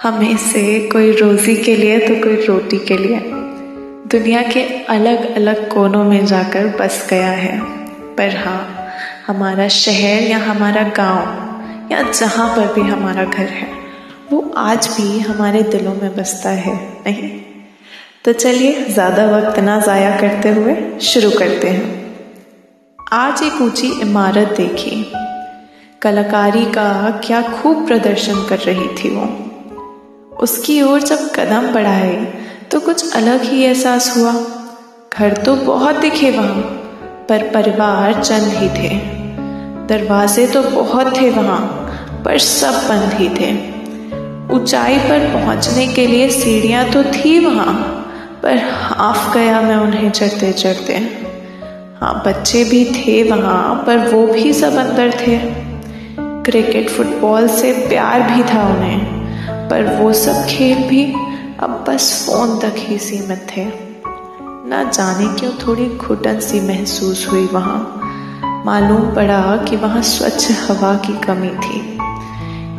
हमें से कोई रोज़ी के लिए तो कोई रोटी के लिए। दुनिया के अलग अलग कोनों में जाकर बस गया है। पर हाँ हमारा शहर या हमारा गाँव या जहाँ पर भी हमारा घर है, वो आज भी हमारे दिलों में बसता है, नहीं? तो चलिए, ज़्यादा वक्त ना ज़ाया करते हुए शुरू करते हैं। आज एक ऊँची इमारत देखी। कलाकारी का क्या खूब प्रदर्शन कर रही थी वो। उसकी ओर जब कदम बढ़ाए तो कुछ अलग ही एहसास हुआ। घर तो बहुत दिखे वहाँ, पर परिवार चंद ही थे। दरवाजे तो बहुत थे वहाँ, पर सब बंद ही थे। ऊंचाई पर पहुँचने के लिए सीढ़ियाँ तो थी वहाँ, पर हाफ़ गया मैं उन्हें चढ़ते चढ़ते हाँ बच्चे भी थे वहाँ, पर वो भी सब अंदर थे। क्रिकेट, फुटबॉल से प्यार भी था उन्हें। पर वो सब खेल भी अब बस फ़ोन तक ही सीमित थे। ना जाने क्यों थोड़ी घुटन सी महसूस हुई वहाँ। मालूम पड़ा कि वहाँ स्वच्छ हवा की कमी थी।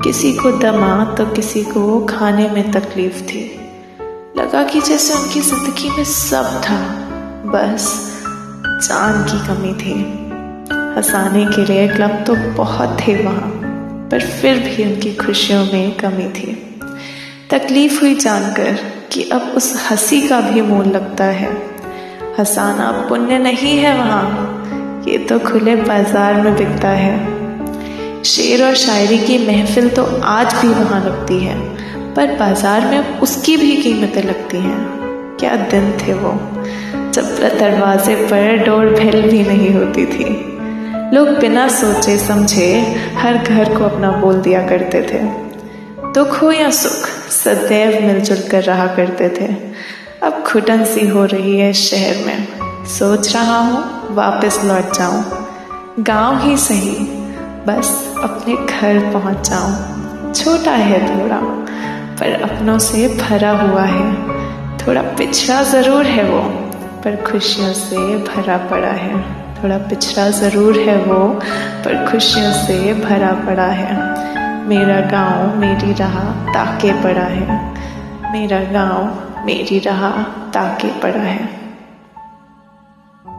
किसी को दमा तो किसी को खाने में तकलीफ़ थी। लगा कि जैसे उनकी ज़िंदगी में सब था, बस जान की कमी थी। हंसाने के लिए क्लब तो बहुत थे वहाँ, पर फिर भी उनकी खुशियों में कमी थी। तकलीफ़ हुई जानकर कि अब उस हँसी का भी मोल लगता है। हंसाना पुण्य नहीं है वहाँ, ये तो खुले बाज़ार में बिकता है। शेर और शायरी की महफिल तो आज भी वहाँ लगती है, पर बाज़ार में उसकी भी कीमतें लगती हैं। क्या दिन थे वो, जब दरवाजे पर डोर भेल भी नहीं होती थी। लोग बिना सोचे समझे हर घर को अपना बोल दिया करते थे। दुख हो या सुख सदैव मिलजुल कर रहा करते थे। अब घुटन सी हो रही है शहर में। सोच रहा हूँ, वापस लौट जाऊँ। गाँव ही सही, बस अपने घर पहुँच जाऊँ। छोटा है थोड़ा, पर अपनों से भरा हुआ है। थोड़ा पिछड़ा ज़रूर है वो, पर खुशियों से भरा पड़ा है। थोड़ा पिछड़ा ज़रूर है वो, पर खुशियों से भरा पड़ा है। मेरा गाँव मेरी राह ताके पड़ा है। मेरा गाँव मेरी राह ताके पड़ा है।